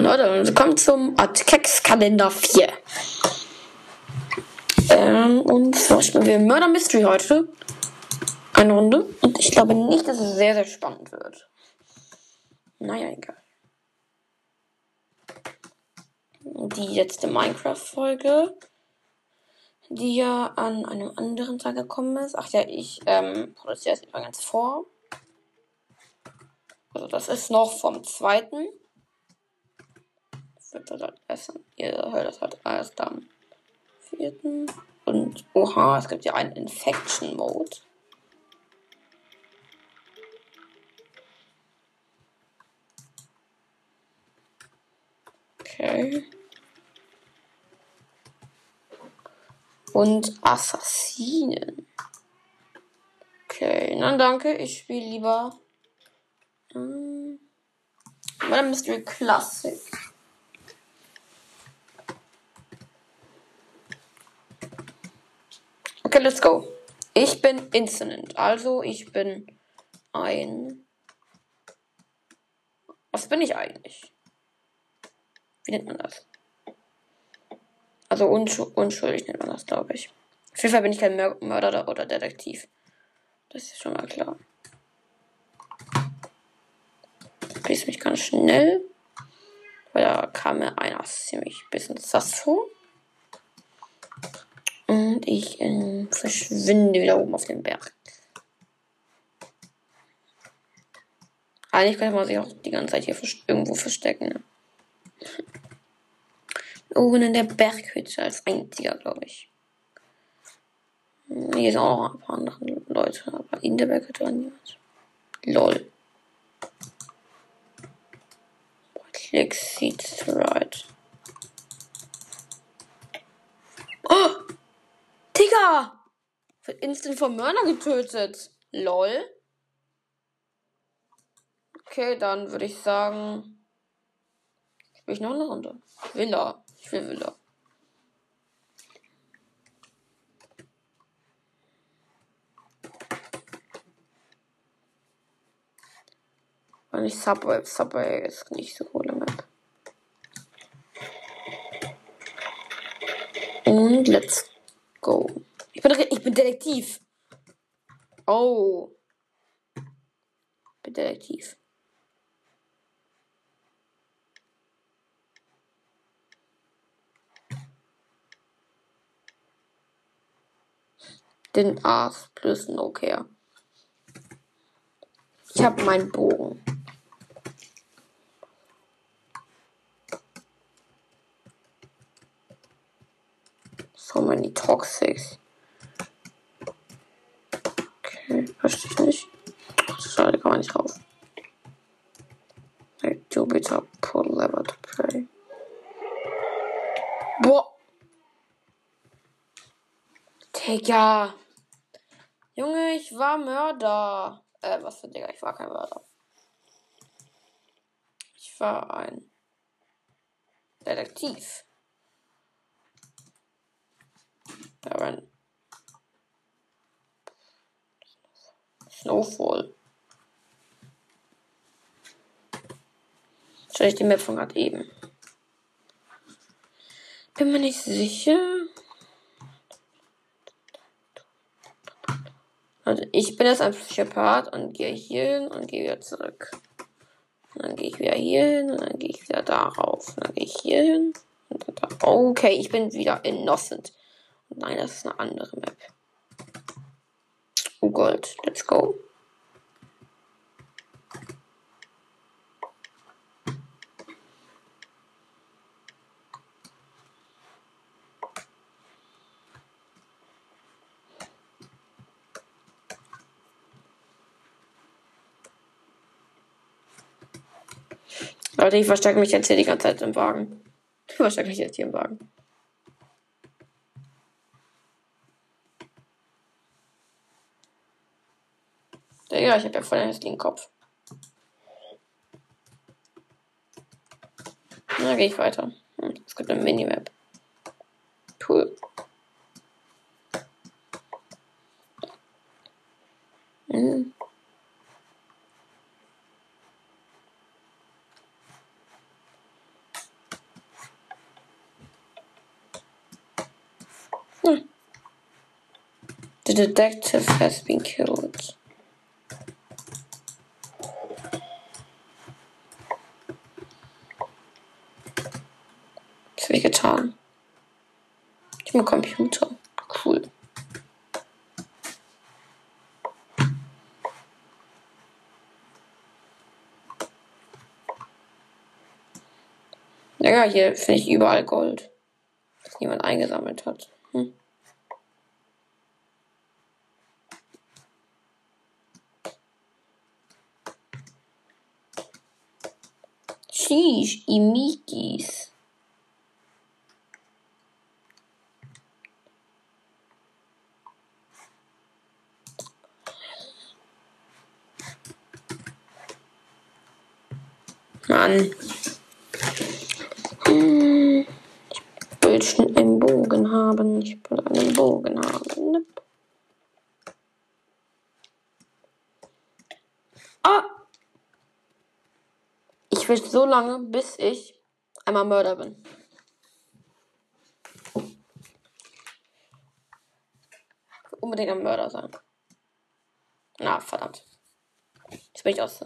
Leute, willkommen zum Adkex-Kalender 4. Ähm, und zwar spielen wir Murder Mystery heute. Eine Runde. Und ich glaube nicht, dass es sehr, sehr spannend wird. Naja, egal. Die letzte Minecraft-Folge, die ja an einem anderen Tag gekommen ist. Ach ja, ich ähm, produziere es übrigens vor. Also das ist noch vom zweiten. Das wird halt essen. Ihr hört das halt erst am vierten. Und oha, es gibt ja einen Infection Mode. Okay. Und Assassinen. Okay, dann danke. Ich spiele lieber. Ähm, Mystery Classic. Okay, let's go. Ich bin Incident. Also, ich bin ein. Was bin ich eigentlich? Wie nennt man das? Also unsch unschuldig nennt man das, glaube ich. Auf jeden Fall bin ich kein Mör Mörder oder Detektiv. Das ist schon mal klar. Ich lese mich ganz schnell. Weil da kam mir einer ziemlich bisschen sass vor. Und ich äh, verschwinde wieder oben auf dem Berg. Eigentlich könnte man sich auch die ganze Zeit hier irgendwo verstecken. Ne? Oben in der Berghütte als einziger, glaube ich. Hier sind auch ein paar andere Leute, aber in der Berghütte war niemand. Lol. Click seats right. Oh! Digga! Wird instant vom Mörder getötet. Lol. Okay, dann würde ich sagen. Spiele ich noch eine Runde. Villa. Ich will Villa. Und nicht Subway. Subway ist nicht so coole Map. Und let's go. Ich bin, ich bin Detektiv. Oh. Ich bin Detektiv. Den Ass plus No Care. Ich habe meinen Bogen. So many Toxics. Okay, verstehe ich nicht. Schade, kann man nicht rauf. Hey, do bitte pull lever to play. Boah. Digga. Junge, ich war Mörder. Äh, was für Digga, ich war kein Mörder. Ich war ein Detektiv. Aber Snowfall. Stelle ich die Map von gerade eben. Bin mir nicht sicher. Also ich bin jetzt ein Psychopath und gehe hier hin und gehe wieder zurück. Und dann gehe ich wieder hier hin und dann gehe ich wieder darauf. Und dann gehe ich hier hin. Und dann da. Okay, ich bin wieder innocent. Nein, das ist eine andere Map. Oh Gold, let's go. Leute, ich verstecke mich jetzt hier die ganze Zeit im Wagen. Ich verstecke mich jetzt hier im Wagen. Ja, ich habe ja voll einen hässlichen Kopf. Na, gehe ich weiter. Hm, es gibt eine Minimap. Cool. Hm. Hm. The detective has been killed. Was habe ich getan? Ich habe Computer. Cool. Ja, hier finde ich überall Gold. Das niemand eingesammelt hat. Hm. Sheesh, Imikis. Mann. Hm. Ich will schon einen Bogen haben. Ich will einen Bogen haben. Ah! Will so lange, bis ich einmal Mörder bin. Unbedingt ein Mörder sein. Na, verdammt. Jetzt bin ich aus,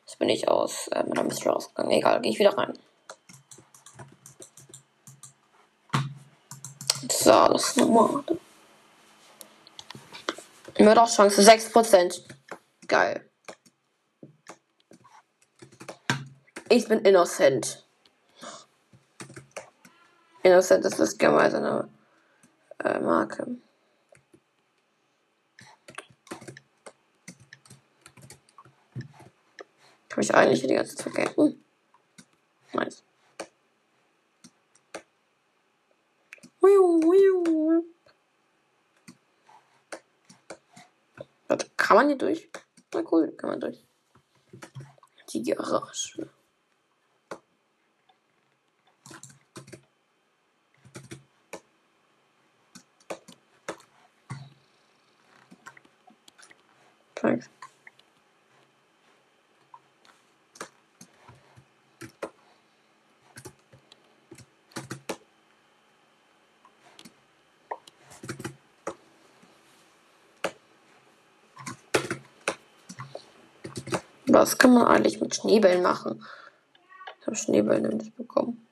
jetzt bin ich aus äh, meiner Mystery rausgegangen. Egal, gehe ich wieder rein. So, das ist normal. Mörderchance 6%. Geil. Ich bin innocent. Innocent ist das gemeinsame äh, Marke. Habe ich eigentlich die ganze Zeit vergessen? Nice. Warte, kann man hier durch? Na cool, kann man durch. Die Garage. Thanks. Was kann man eigentlich mit Schneebällen machen? Ich habe Schneebällen nämlich bekommen.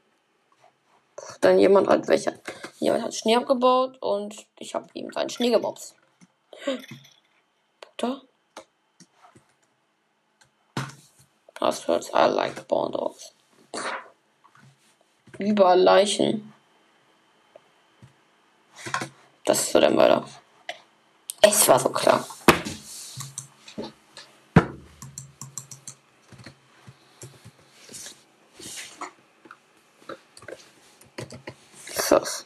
Dann jemand hat welche. Jemand hat Schnee abgebaut und ich habe ihm seinen Schnee gemobst. Butter? Passwords I like Bondos. Überall Leichen. Das ist so der Mörder. Es war so klar. Sus.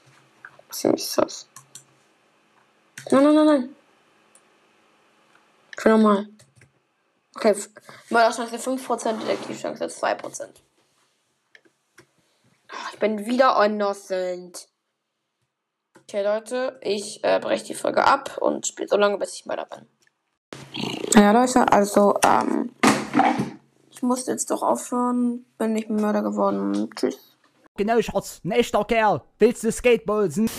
Ziemlich sus. Nein, nein, nein, nein. Ich will nochmal. Okay, Mörderchance 5%, Detektivchance 2%. Ich bin wieder innocent. Okay, Leute, ich äh, breche die Folge ab und spiele so lange, bis ich Mörder bin. Ja, Leute, also, ähm, ich muss jetzt doch aufhören. Bin mehr Mörder geworden. Tschüss. Genau, Schatz, ein echter Kerl. Willst du Skateboarden?